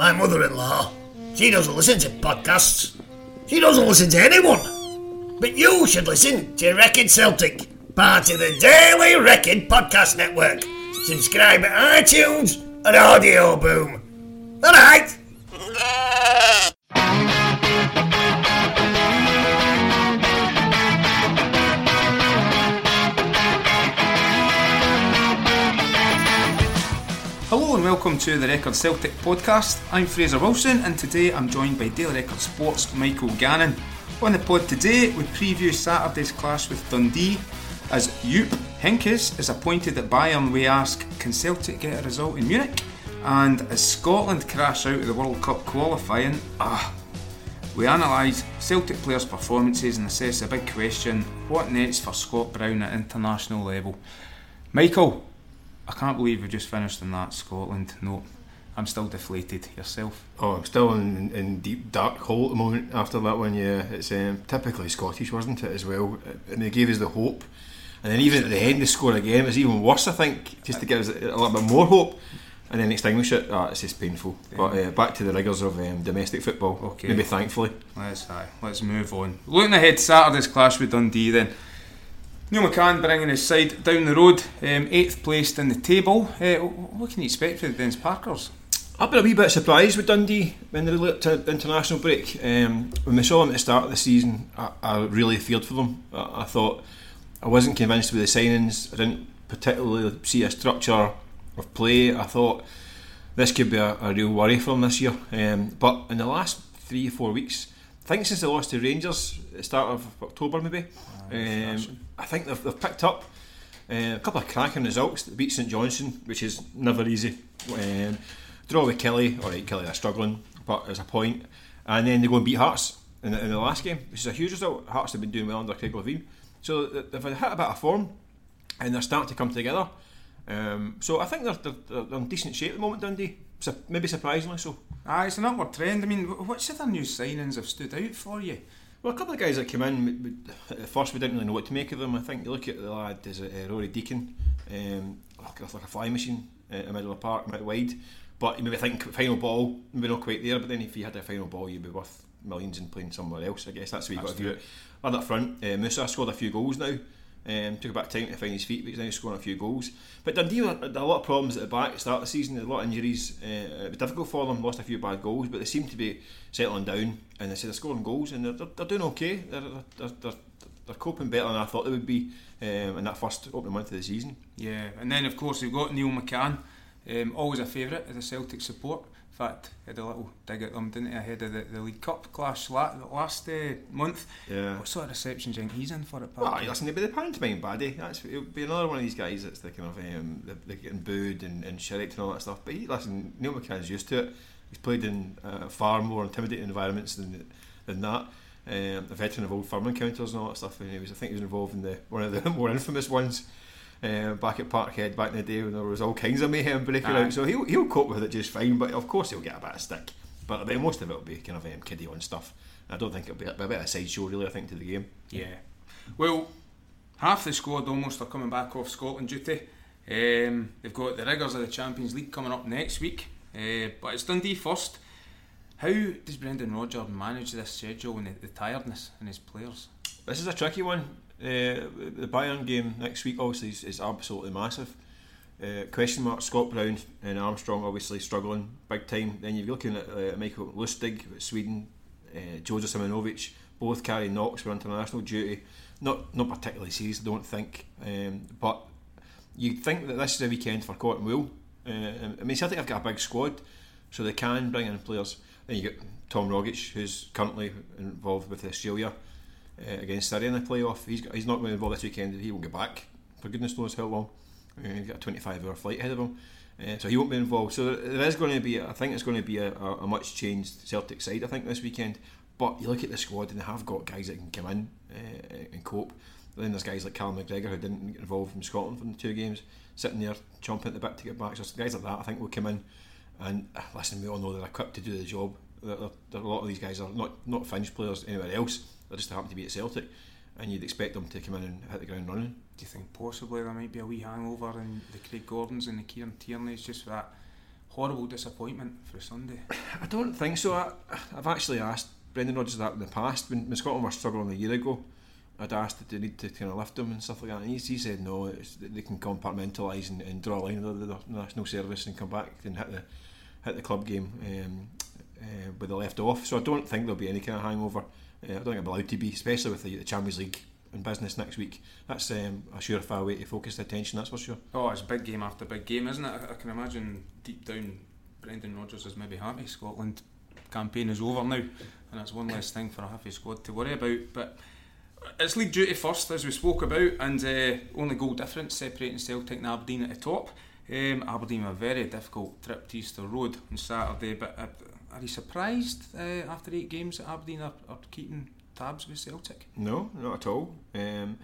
My mother-in-law, she doesn't listen to podcasts. She doesn't listen to anyone. But you should listen to Record Celtic, part of the Daily Record Podcast Network. Subscribe at iTunes and Audioboom. All welcome to the Record Celtic podcast. I'm Fraser Wilson and today I'm joined by Daily Record Sports Michael Gannon. On the pod today, we preview Saturday's clash with Dundee as Jupp Heynckes is appointed at Bayern. We ask, can Celtic get a result in Munich? And as Scotland crash out of the World Cup qualifying, ah, we analyse Celtic players' performances and assess a big question: what next for Scott Brown at international level? Michael, I can't believe we just finished in that Scotland note. I'm still deflated. Yourself? Oh, I'm still in, in deep dark hole at the moment after that one. Yeah, it's um, typically Scottish, wasn't it, as well? And they gave us the hope, and then even at the end they score again. It's even worse, I think, just to give us a little bit more hope, and then extinguish it. Ah, it's just painful. Yeah. But uh, back to the rigours of um, domestic football. Okay. Maybe thankfully. Let's aye, let's move on. Looking ahead, Saturday's clash with Dundee. Then Neil McCann bringing his side down the road, um, eighth placed in the table. Uh, what can you expect from the Dens Parkers? I've been a wee bit surprised with Dundee when they looked at international break. Um, when we saw them at the start of the season, I, I really feared for them. I, I thought I wasn't convinced with the signings. I didn't particularly see a structure of play. I thought this could be a, a real worry for them this year. Um, but in the last three or four weeks, I think since they lost to Rangers at the start of October, maybe, um, I think they've, they've picked up uh, a couple of cracking results. They beat St Johnstone, which is never easy. Um, draw with Killie, alright, Killie are struggling, but there's a point. And then they go and beat Hearts in the, in the last game, which is a huge result. Hearts have been doing well under Craig Levein. So they've hit a bit of form and they're starting to come together. Um, so I think they're, they're, they're in decent shape at the moment, Dundee. Su- maybe surprisingly so. Ah, it's an upward trend. I mean, wh- which other new signings have stood out for you? Well, a couple of guys that came in, at first we didn't really know what to make of them. I think you look at the lad, is it uh, Roarie Deacon, um, like, like a fly machine uh, in the middle of the park, out wide. But you maybe think final ball, maybe not quite there. But then if you had a final ball, you'd be worth millions and playing somewhere else. I guess that's the way you got to do it. Lad up front, uh, Moussa scored a few goals now. Um, took a of time to find his feet, but he's now scoring a few goals. But Dundee had a lot of problems at the back at the start of the season, a lot of injuries. Uh, it was difficult for them, lost a few bad goals, but they seem to be settling down and they say they're scoring goals and they're, they're, doing okay. They're, they're, they're, they're coping better than I thought they would be um, in that first opening month of the season. Yeah, and then of course we've got Neil McCann, um, always a favourite of the Celtic support. Fact, had a little dig at them, didn't he, ahead of the, the League Cup clash la- last uh, month. Yeah. What sort of reception do you think he's in for it, Well, Pat? listen, he'd be the pantomime baddie. That's it'll be another one of these guys that's the kind of um, they're, they're getting booed and, and shirked and all that stuff. But he, listen, Neil McCann's used to it. He's played in uh, far more intimidating environments than than that. Um, a veteran of old firm encounters and all that stuff. And he was, I think, he was involved in the one of the more infamous ones. Um, back at Parkhead back in the day when there was all kinds of mayhem breaking Aye. out, so he'll he'll cope with it just fine. But of course he'll get a bit of stick. But I mean, most of it will be kind of um, kiddie on stuff. I don't think it'll be a, a bit of a sideshow really. I think to the game. Yeah. Well, half the squad almost are coming back off Scotland duty. Um, they've got the rigours of the Champions League coming up next week, uh, but it's Dundee first. How does Brendan Rodgers manage this schedule and the, the tiredness in his players? This is a tricky one. Uh, the Bayern game next week obviously is, is absolutely massive. Uh, question mark Scott Brown and Armstrong obviously struggling big time. Then you're looking at uh, Michael Lustig Sweden, uh, Joseph Simunovic, both carry knocks for international duty. Not not particularly serious, I don't think. Um, but you'd think that this is a weekend for Cotton Wool. Uh, I mean, Celtic have got a big squad, so they can bring in players. Then you get Tom Rogic, who's currently involved with Australia uh, against Syria in the playoff. He's, got, he's not going to be involved this weekend. He won't get back for goodness knows how long. Uh, he's got a 25 hour flight ahead of him. Uh, so he won't be involved. So there, there is going to be, I think it's going to be a, a, a, much changed Celtic side. I think this weekend. But you look at the squad and they have got guys that can come in uh, and cope. Then there's guys like Cal McGregor who didn't get involved from Scotland for the two games, sitting there chomping at the bit to get back. So guys like that, I think will come in. And uh, listen, we all know they're equipped to do the job. They're, they're, a lot of these guys are not not Finnish players anywhere else. They just happen to be at Celtic, and you'd expect them to come in and hit the ground running. Do you think possibly there might be a wee hangover in the Craig Gordons and the Kieran Tierney's just for that horrible disappointment for Sunday? I don't think so. I, I've actually asked Brendan Rodgers that in the past when, when Scotland were struggling a year ago. I'd asked if they need to kind of lift them and stuff like that, and he, he said no, they can compartmentalise and, and, draw a line of the, the, national service and come back and hit the hit the club game um, uh, with the left off. So I don't think there'll be any kind of hangover. Uh, I don't think I'm allowed to be, especially with the, Champions League in business next week. That's um, a surefire way to focus the attention. That's for sure. Oh, it's big game after big game, isn't it? I, I can imagine deep down, Brendan Rodgers is maybe happy Scotland campaign is over now, and that's one less thing for a half squad to worry about. But it's league duty first, as we spoke about, and uh, only goal difference separating Celtic and Aberdeen at the top. Um, Aberdeen a very difficult trip to Easter Road on Saturday, but uh, are you surprised uh, after eight games that Aberdeen are, are, keeping tabs with Celtic? No, not at all. Um,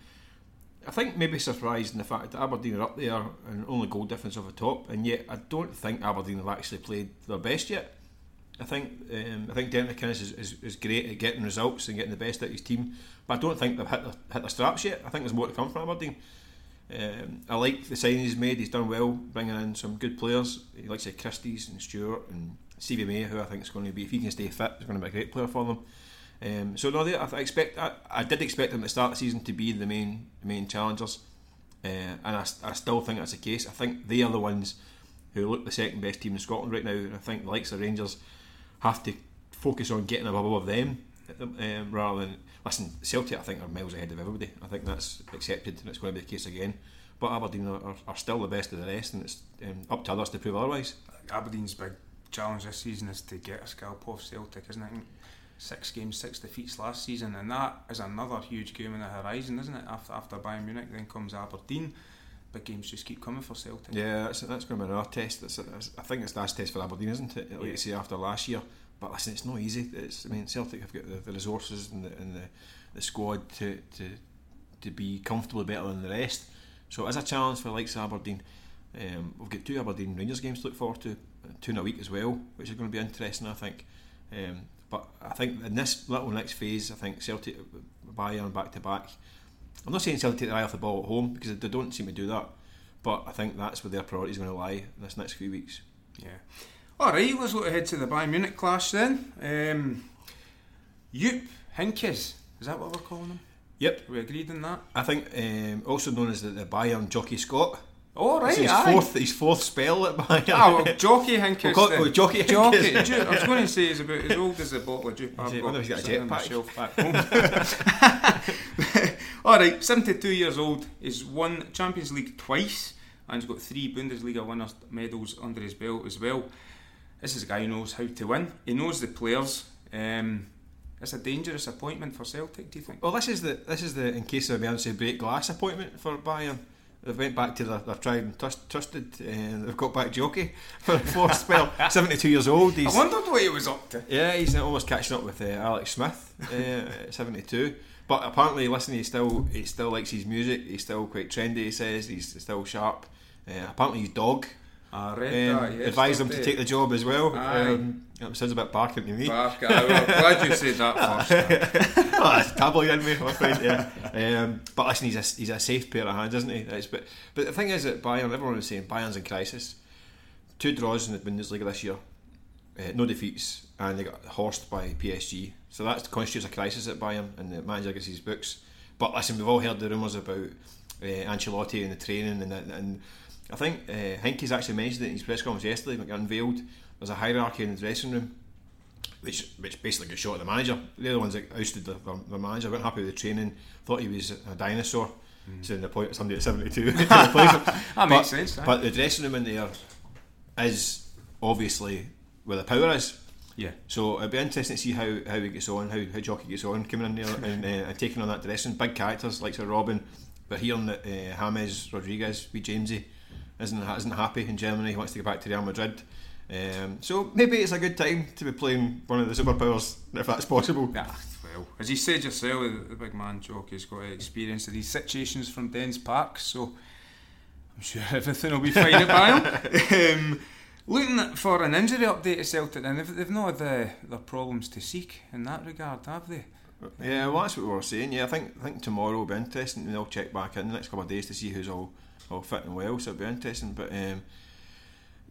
I think maybe surprised in the fact that Aberdeen are up there and only goal difference over top, and yet I don't think Aberdeen have actually played their best yet. I think um, I think McInnes is, is, is, great at getting results and getting the best out of his team, but I don't think they've hit the, hit straps yet. I think there's more to come from Aberdeen. Um, I like the signings he's made. He's done well bringing in some good players. He likes like Christie's and Stewart and Stevie May, who I think is going to be, if he can stay fit, is going to be a great player for them. Um, so no, they, I expect I, I, did expect them to start the season to be the main the main challengers, uh, and I, I still think that's the case. I think they are the ones who look the second best team in Scotland right now, and I think the likes of Rangers have to focus on getting above them um, rather than listen. Celtic, I think, are miles ahead of everybody. I think that's accepted, and it's going to be the case again. But Aberdeen are, are, are still the best of the rest, and it's um, up to others to prove otherwise. Aberdeen's big challenge this season is to get a scalp off Celtic, isn't it? Six games, six defeats last season, and that is another huge game in the horizon, isn't it? After after Bayern Munich, then comes Aberdeen. Big games just keep coming for Celtic. Yeah, that's, that's going to be another test. That's, that's, I think it's the last test for Aberdeen, isn't it? Like yeah. you say, after last year. But listen, it's not easy. It's, I mean, Celtic have got the, the resources and, the, and the, the squad to, to to be comfortably better than the rest. So, as a challenge for likes of Aberdeen, um, we've got two Aberdeen Rangers games to look forward to, two in a week as well, which is going to be interesting, I think. Um, but I think in this little next phase, I think Celtic, Bayern back to back. I'm not saying Celtic take their eye off the ball at home because they don't seem to do that, but I think that's where their priorities are going to lie in this next few weeks. Yeah. All right, let's look ahead to the Bayern Munich clash then. Um, Jupp Heynckes, is that what we're calling him? Yep. We agreed on that? I think um, also known as the, the Bayern Jockey Scott. Oh, right, his aye. fourth, his fourth spell at Bayern. Ah, well, Jockey Heynckes. We'll call, jockey Jockey I was going to say he's about as old as a bottle of Jupp. I've got, got a jetpack. back home. All right, 72 years old. He's won Champions League twice and he's got three Bundesliga winners medals under his belt as well. This is a guy who knows how to win. He knows the players. Um, it's a dangerous appointment for Celtic. Do you think? Well, this is the this is the in case of emergency break glass appointment for Bayern. They've went back to their, their tried and trust, trusted, and uh, they've got back Jockey for a fourth spell. Seventy two years old. He's, I wondered what he was up to. Yeah, he's almost catching up with uh, Alex Smith, uh, seventy two. But apparently, listen, he still he still likes his music. He's still quite trendy. He says he's still sharp. Uh, apparently, his dog I read um, that. Yes, advised him to take the job as well. Um, it sounds a bit barking to me. Barking. I'm glad you said that first. oh, that's tabloid in me, my friend. Yeah. Um, but listen, he's a he's a safe pair of hands, isn't he? It's, but but the thing is that Bayern, everyone was saying Bayern's in crisis. Two draws in the Bundesliga this year, uh, no defeats, and they got horsed by PSG. So that constitutes a crisis at Bayern, and the manager gets his books. But listen, we've all heard the rumours about uh, Ancelotti and the training and and I think uh, Heynckes actually mentioned it in his press conference yesterday, like unveiled there's a hierarchy in the dressing room, which which basically got shot at the manager. They're the ones that ousted the, the, the manager, weren't happy with the training, thought he was a dinosaur. Mm. So the point of somebody at 72 to replace him. that but, makes sense. But the dressing room in there is obviously where the power is. Yeah. So it'd be interesting to see how, how he gets on, how, how Jockey gets on, coming in there and, uh, and taking on that dressing. Big characters like Sir Robin, but hearing that uh, James Rodriguez, be Jamesy, isn't isn't happy in Germany, he wants to go back to Real Madrid. Um, so maybe it's a good time to be playing one of the superpowers if that's possible. Ah, well, as you said yourself, the, the big man joke has got experience of these situations from Dens Park, so I'm sure everything will be fine at Bayern. um, looking for an injury update at Celtic, and they've, they've not had the, the problems to seek in that regard, have they? Yeah, well, that's what we were saying. Yeah, I think I think tomorrow will be interesting. They'll check back in the next couple of days to see who's all, all fit and well, so it'll be interesting. But um,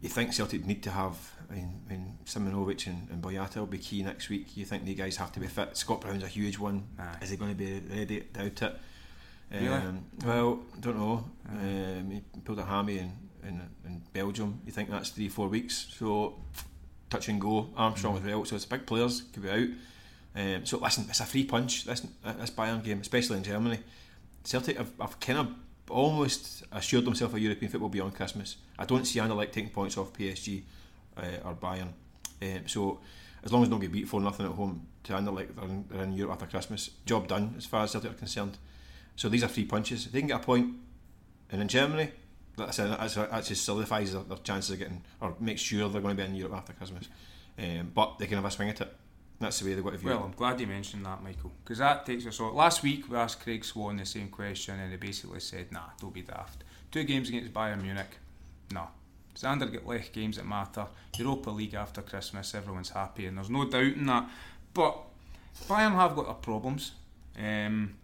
you think Celtic need to have, I mean, I mean Simunovic and, and Boyata will be key next week. You think the guys have to be fit. Scott Brown's a huge one. Aye. Is he going to be ready Doubt it? Really? Um, well, don't know. Um, he pulled a hammy in, in, in Belgium. You think that's three, four weeks. So touch and go. Armstrong as well. So it's big players could be out. Um, so listen, it's a free punch. This this Bayern game, especially in Germany. Celtic have, have kind of almost assured themselves a European football beyond Christmas. I don't see Anderlecht taking points off PSG uh, or Bayern. Um, so as long as don't get beat for nothing at home to Anderlecht, they're in, they're in Europe after Christmas. Job done as far as Celtic are concerned. So these are three punches. If they can get a point, and in Germany, that just solidifies their, their chances of getting or makes sure they're going to be in Europe after Christmas. Um, but they can have a swing at it. That's the way they've got to view Well, it. I'm glad you mentioned that, Michael, because that takes us on. Last week we asked Craig Swan the same question, and he basically said, "Nah, don't be daft. Two games against Bayern Munich, no. Xander get left games that matter. Europa League after Christmas, everyone's happy, and there's no doubt in that. But Bayern have got their problems. Um,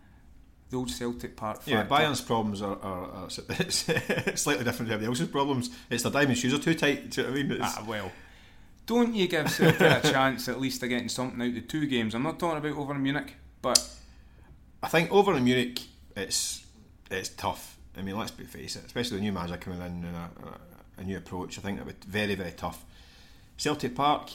the old Celtic Park Yeah, factor. Bayern's problems are, are, are slightly different to everybody else's problems. It's their diamond shoes are too tight. Do you know what I mean? It's, Ah, well. Don't you give Celtic a chance at least of getting something out of two games? I'm not talking about over in Munich, but I think over in Munich, it's it's tough. I mean, let's be face it, especially the new manager coming in and a, a, new approach. I think it would be very very tough. Celtic Park,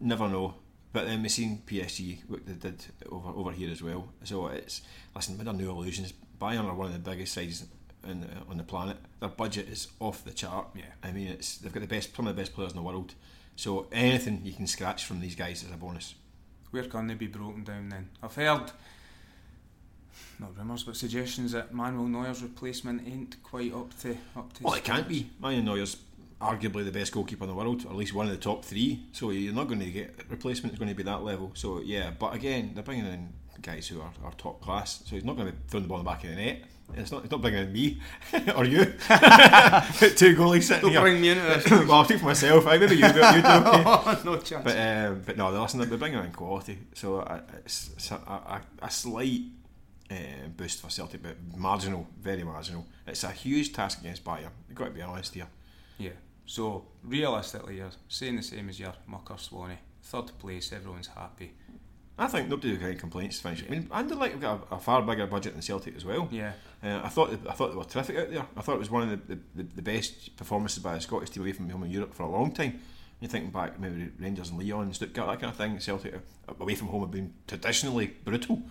never know. But then we've seen PSG what they did over over here as well. So it's listen, their new illusions, Bayern are one of the biggest sides in the, uh, on the planet. Their budget is off the chart. Yeah. I mean, it's they've got the best, some of the best players in the world. So anything you can scratch from these guys is a bonus. where can they be broken down then? I've heard, not rumours, but suggestions that Manuel Neuer's replacement ain't quite up to up to. Well, it can't be. Manuel Neuer's arguably the best goalkeeper in the world, or at least one of the top three. So you're not going to get replacement is going to be that level. So yeah, but again, they're bringing in guys who are, are top class. So he's not going to be throwing the ball in the back of the net. It's not. He's not bringing in me or you. Two goalies sitting Don't here. bring me into this. well, I'll speak for myself. I maybe you do. You do okay. oh, no chance. But um, but no, listen, they're bringing in quality, so uh, it's, it's a, a, a slight uh, boost for Celtic, but marginal, very marginal. It's a huge task against Bayern. You've got to be honest here. yeah. So realistically, you're saying the same as your mucker Swanee. Third place, everyone's happy. I think nobody will get any complaints to finish. I mean, Anderlecht have got a, a far bigger budget than Celtic as well. Yeah. Uh, I thought I thought they were terrific out there. I thought it was one of the, the, the best performances by a Scottish team away from home in Europe for a long time. You're thinking back, maybe Rangers and Lyon, Stuttgart, that kind of thing. Celtic uh, away from home have been traditionally brutal.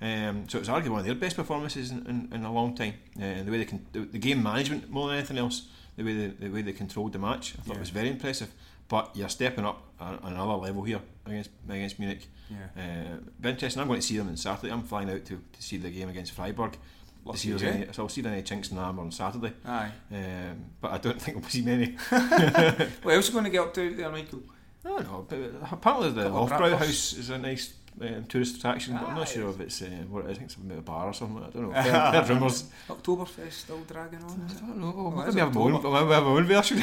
Um, so it was arguably one of their best performances in, in, in a long time. Uh, the way they can, the, the game management more than anything else, the way they, the way they controlled the match, I thought Yeah. was very impressive. But you're stepping up on another level here against against Munich. Yeah. Uh, be interesting. I'm going to see them on Saturday. I'm flying out to, to see the game against Freiburg. To Lucky see if you. there's any, so I'll see any chinks in the armour on Saturday. Aye. Um, but I don't think we'll see many. What else are you going to get up to there, Michael? I don't know. But apparently the Hofbrau. House is a nice um, tourist attraction, but I'm not sure if it's uh, what it is. I think it's a bar or something. I don't know. I've rumours. Oktoberfest still dragging on. I don't know. Well, maybe it's have my own, maybe have my own version.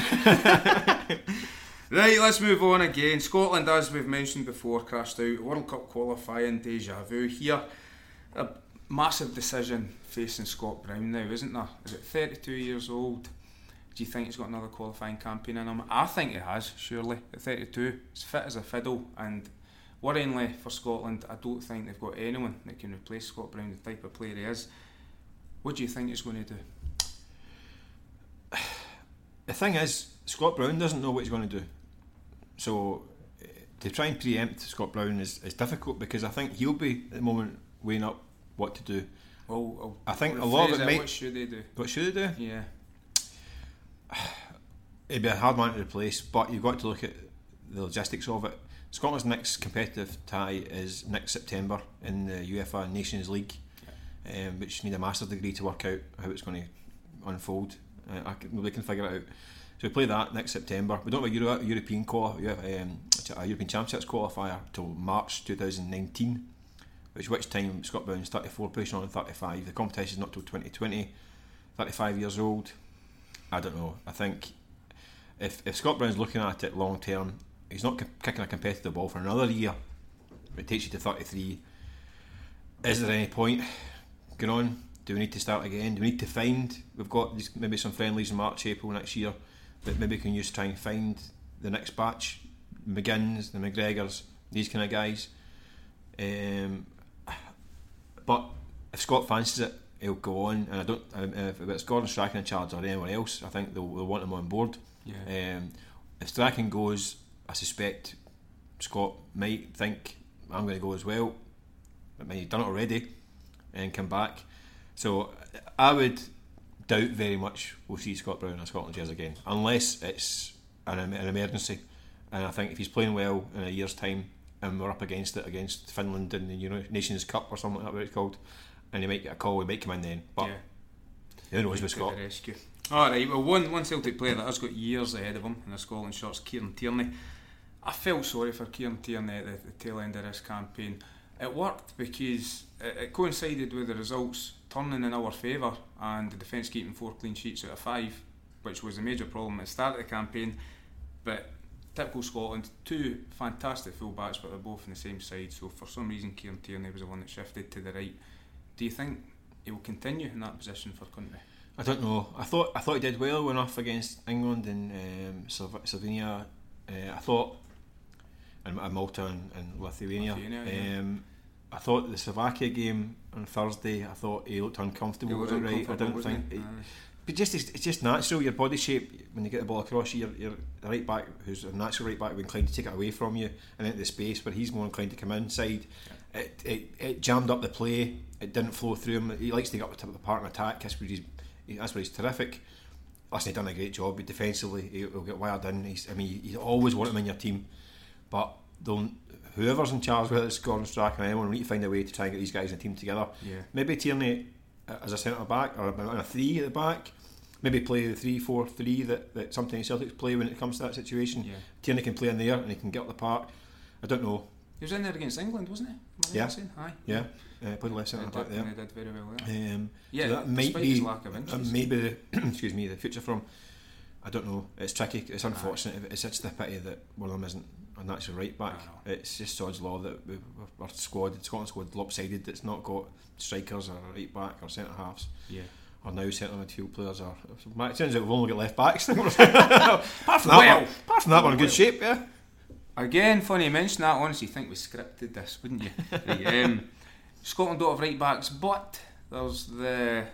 Right, let's move on again. Scotland, as we've mentioned before, crashed out. World Cup qualifying deja vu here. A massive decision facing Scott Brown now, isn't there? Is it 32 years old? Do you think he's got another qualifying campaign in him? I think he has, surely. At 32, he's fit as a fiddle. And worryingly for Scotland, I don't think they've got anyone that can replace Scott Brown, the type of player he is. What do you think he's going to do? the thing is, Scott Brown doesn't know what he's going to do. So to try and preempt Scott Brown is, is difficult because I think he'll be at the moment weighing up what to do. Well, I'll I think a lot of it might- What should they do? What should they do? Yeah. It'd be a hard man to replace, but you've got to look at the logistics of it. Scotland's next competitive tie is next September in the UEFA Nations League. um, which need a master's degree to work out how it's going to unfold. Uh, I can, nobody can figure it out. So we play that next September. We don't have a Euro, European um, a European Championships qualifier till March 2019, which which time Scott Brown's 34, pushing on 35. The competition is not till 2020. 35 years old. I don't know. I think if if Scott Brown's looking at it long term, he's not c- kicking a competitive ball for another year. It takes you to 33. Is there any point going on? Do we need to start again? Do we need to find? We've got maybe some friendlies in March, April next year, but maybe can use to try and find the next batch, McGinns, the McGregors, these kind of guys. Um, but if Scott fancies it, he'll go on. And I don't. Um, if it's Gordon Strachan in charge or anyone else, I think they'll, they'll want him on board. Yeah. Um, if Strachan goes, I suspect Scott might think I'm going to go as well. But he's done it already and come back. So I would doubt very much we'll see Scott Brown in Scotland jersey again, unless it's an, an emergency. And I think if he's playing well in a year's time and we're up against it against Finland in the Nations Cup or something like that, what it's called, and he might get a call, he might come in then. But yeah. who knows with Scott? Alright, well, one, one Celtic player that has got years ahead of him in the Scotland shirts, Kieran Tierney. I felt sorry for Kieran Tierney at the, the tail end of this campaign. It worked because it, it coincided with the results turning in our favour and the defence keeping four clean sheets out of five, which was a major problem at the start of the campaign. But typical Scotland, two fantastic fullbacks, but they're both on the same side. So for some reason, Kieran Tierney was the one that shifted to the right. Do you think he will continue in that position for country? I don't know. I thought I thought he did well when off against England and um, Slovenia. Uh, I thought and, and Malta and, and Lithuania. Lithuania, yeah. um, I thought the Slovakia game on Thursday. I thought he looked uncomfortable. He was was it right? I don't think. but just it's, it's just natural. Your body shape when you get the ball across you, your, right back who's a natural right back will inclined to take it away from you and into the space, where he's more inclined to come inside. It, it, it jammed up the play. It didn't flow through him. He likes to get up the top of the park and attack. That's where he's that's where he's terrific. Listen, he's done a great job. But Defensively, he'll get wired in. He's, I mean, you always want him in your team, but don't. Whoever's in charge, whether it's Gordon Strachan or anyone, we need to find a way to try and get these guys in a team together. Yeah. Maybe Tierney uh, as a centre back or a, three at the back. Maybe play the three four three that, that sometimes Celtics play when it comes to that situation. Yeah. Tierney can play in there and he can get up the park. I don't know. He was in there against England, wasn't he? Yeah. Aye. Yeah, uh, played left centre back there. he did very well there. Um, Yeah, so that might be his lack of inches. maybe the excuse me the future from. I don't know. It's tricky. It's unfortunate. It's such the pity that one of them isn't a natural right back. It's just sod's law that we, our squad, Scotland squad, lopsided. It's not got strikers or right back or centre halves. Yeah. Or now centre midfield players are. It turns out we've only got left backs. apart from that, Well. one, apart from that, we're in good shape. Yeah. Again, funny you mention that. Honestly, think we scripted this, wouldn't you? Right, um, Scotland don't have right backs, but there's the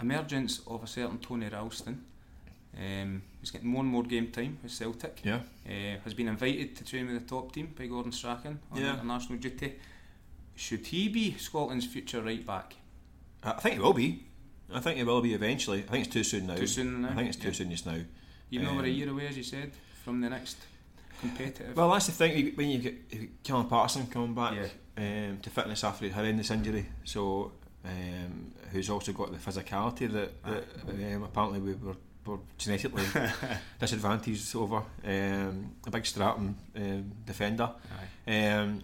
emergence of a certain Tony Ralston. Um, he's getting more and more game time with Celtic. Yeah. Uh, has been invited to train with the top team by Gordon Strachan on Yeah. international duty. Should he be Scotland's future right back? I think he will be. I think it will be eventually. I think it's too soon now. Too soon now, I think it's too yeah. soon just now. Even over a Um, year away, as you said, from the next competitive. Well, that's the thing. When you get Callum Paterson coming back Yeah. um, to fitness after his horrendous injury, so um, who's also got the physicality that, that um, apparently we were, were genetically disadvantaged over um, a big stratum um, defender. Um,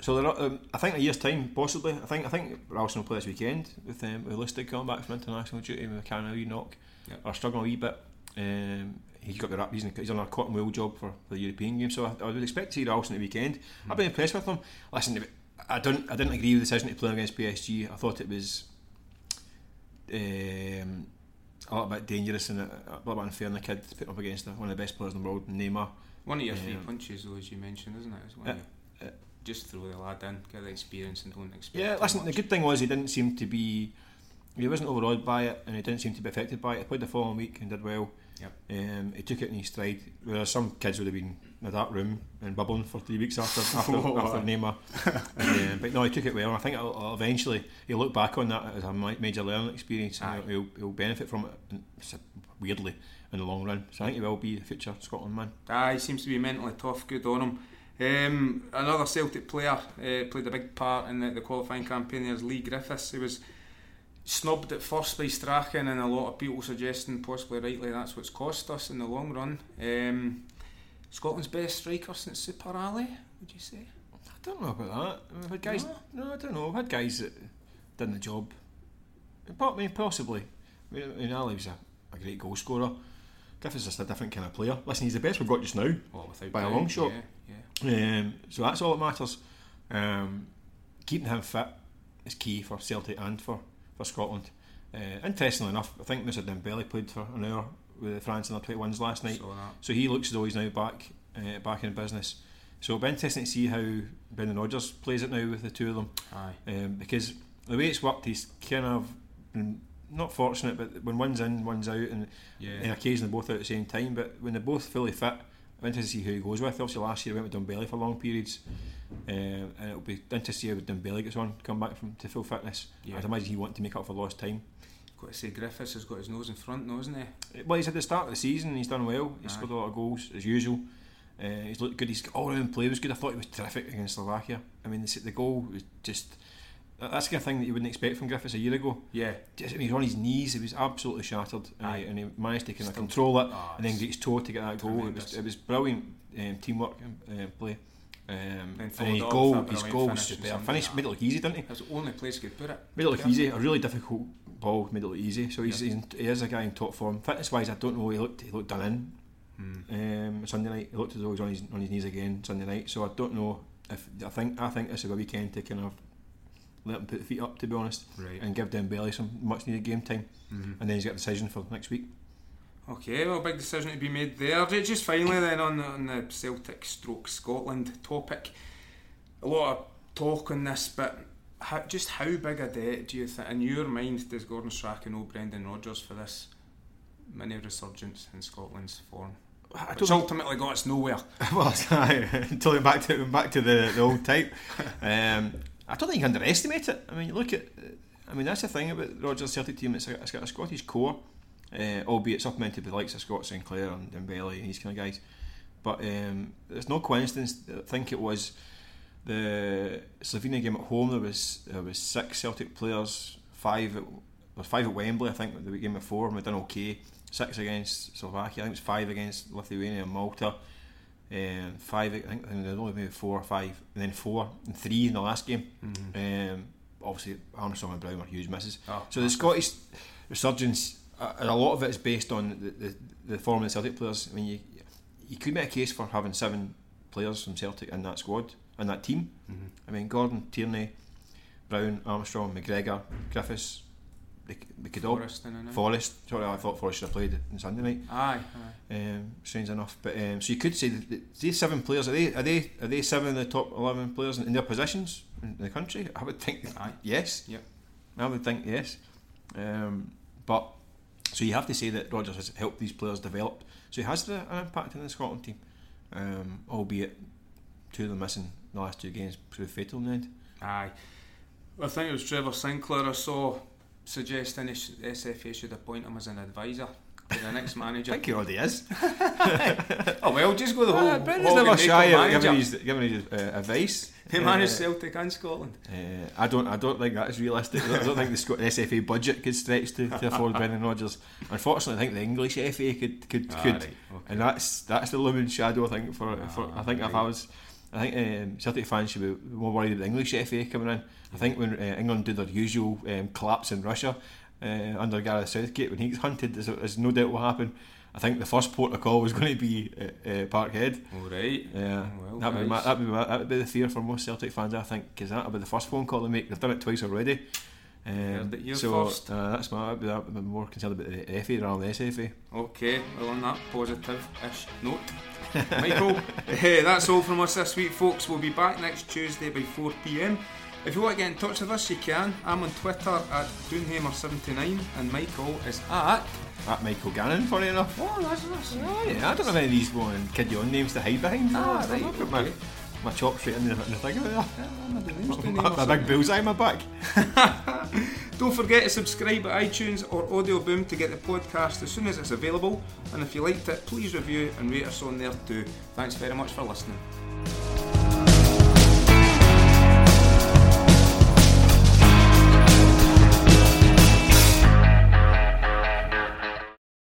so are, um, I think a year's time, possibly. I think I think Ralston will play this weekend with um, with Lustig coming back from international duty with a Karen knock. Yep. Are struggling a wee bit. Um, he's got the rap. He's, he's on a cotton wool job for, for the European game, so I, I would expect to see Ralston at the weekend. I've been impressed with him. Listen, I don't I didn't agree with the decision to play against PSG. I thought it was um, a little bit dangerous and a, little bit unfair on the kid to put up against one of the best players in the world, Neymar. One of your three punches, though, as you mentioned, isn't it? It's one Uh, uh, just throw the lad in, get the experience, and don't expect. Yeah, listen, the good thing was he didn't seem to be. He wasn't overawed by it and he didn't seem to be affected by it. He played the following week and did well. Yep. Um, he took it in his stride. Whereas some kids would have been in a dark room and bubbling for three weeks after after, after Neymar. um, but no, he took it well. And I think it'll, it'll eventually he'll look back on that as a major learning experience and he'll, he'll, benefit from it weirdly in the long run. So I think he will be the future Scotland man. Ah, he seems to be mentally tough. Good on him. Um, another Celtic player uh, played a big part in the, the qualifying campaign. There's Leigh Griffiths. He was snubbed at first by Strachan, and a lot of people suggesting, possibly rightly, that's what's cost us in the long run. Um, Scotland's best striker since Super Ali, would you say? I don't know about that. We've had guys. No, I don't know. We've had guys that done the job. Mean, possibly. I mean, I mean Ali was a, a great goal scorer. Griffiths is just a different kind of player. Listen, he's the best we've got just now. Well, without By a long shot. Yeah, yeah. Um, so that's all that matters. Um, keeping him fit is key for Celtic and for, for Scotland. Uh, interestingly enough, I think Mr Dembele played for an hour with France in their 21s last night. So he looks as though he's now back uh, back in business. So it'll be interesting to see how Brendan Rodgers plays it now with the two of them. Aye. Um, because the way it's worked, he's kind of been not fortunate, but when one's in, one's out, and, Yeah. and occasionally both out at the same time. But when they're both fully fit, I'm interested to see who he goes with. Obviously, last year he went with Dembele for long periods, um, and it'll be interesting to see how Dembele gets on, come back from to full fitness. Yeah. I'd imagine he want to make up for lost time. Got to say, Griffiths has got his nose in front, though, isn't he? Well, he's at the start of the season. And he's done well. He's Aye. scored a lot of goals as usual. Uh, he's looked good. His all round play was good. I thought he was terrific against Slovakia. I mean, the, the goal was just that- that's the kind of thing that you wouldn't expect from Griffiths a year ago. Yeah. Just, I mean, he was on his knees. He was absolutely shattered, he, and he managed to kind of Still- control it, Ah, and then get his toe to get that goal. It was, it was brilliant um, teamwork and uh, play. Um, and followed his goal, his goal was finish and superb. Finished, made it look easy, didn't he? That's the only place he could put it. Made it look Yeah. easy. A really difficult ball made it look easy. So he's, Yeah. he's he is a guy in top form. Fitness wise, I don't know. He looked he looked done in Hmm. um, Sunday night. He looked as though he was on his on his knees again Sunday night. So I don't know if I think I think this is a weekend to kind of let him put the feet up to be honest, Right. and give Dembele some much needed game time, Mhm. and then he's got a decision for next week. Okay, well, big decision to be made there. Ju- Just finally, then on the, on the Celtic stroke Scotland topic, a lot of talk on this, but how, just how big a debt do you think, in your mind, does Gordon Strachan owe Brendan Rodgers for this mini resurgence in Scotland's form? Which ultimately got us nowhere. well, until back to back to the, the old type. Um, I don't think you underestimate it. I mean, look at. I mean, that's the thing about Rodgers Celtic team. It's, a, it's got a Scottish core, uh, albeit supplemented by the likes of Scott Sinclair and Dembele and these kind of guys. But um, there's no coincidence. I think it was the Slovenia game at home. There was there was six Celtic players. Five at, there was five at Wembley. I think the game before and we done okay. Six against Slovakia. I think it was five against Lithuania and Malta. Um, five, I think there was only maybe four or five, and then four and three in the last game. Um, obviously, Armstrong and Brown were huge misses. Oh, so the Scottish resurgence, and a lot of it is based on the, the, the form of the Celtic players. I mean, you, you could make a case for having seven players from Celtic in that squad, in that team. I mean, Gordon, Tierney, Brown, Armstrong, McGregor, Griffiths, they, they could all. Forrest in and out. Forrest, sorry, I thought Forrest should have played on Sunday night Aye, aye. um, strange enough. But um, so you could say that that these seven players are they are they are they seven of the top eleven players in, in their positions in the country? I would think Aye. yes. Yep. I would think yes. Um, but so you have to say that Rodgers has helped these players develop. So he has the, an impact in the Scotland team, um, albeit two of them missing the last two games proved fatal in the end. Aye. I think it was Trevor Sinclair I saw suggesting SFA should appoint him as an advisor the next I manager. think he already is. Oh well, just go the whole. Uh, Brendan's Hogan never Makel shy of manager. giving his, giving his uh, advice. He managed Uh, Celtic and Scotland. Uh, I don't. I don't think that's realistic. I don't, I don't think the Scot- SFA budget could stretch to, to afford Brendan Rodgers. Unfortunately, I think the English FA could could Ah, could, right, okay. and that's that's the looming shadow. I think for, for I think if I was, I think um, Celtic fans should be more worried about the English FA coming in. I think when uh, England do their usual um, collapse in Russia uh, under Gareth Southgate when he's hunted, as, as no doubt will happen. I think the first port of call was going to be uh, uh, Parkhead. All right. Yeah, Well, that would be my, that would be my, that would be the fear for most Celtic fans. I think because that would be the first phone call they make. They've done it twice already. Um, Heard it here so uh, that's my. I'd be, I'd be more concerned about the FA rather than the SFA. Okay, well on that positive-ish note, Michael, hey, that's all from us this week, folks. We'll be back next Tuesday by 4 p.m. If you want to get in touch with us, you can. I'm on Twitter at Doonhamer79 and Michael is at. At Michael Gannon, funny enough. Oh, that's that's yeah, I don't have any of these one kid you on names to hide behind. Ah, I've right, got my, okay. my chop straight in the, in the thing over there. My my big bullseye in my back. Don't forget to subscribe at iTunes or Audioboom to get the podcast as soon as it's available. And if you liked it, please review and rate us on there too. Thanks very much for listening.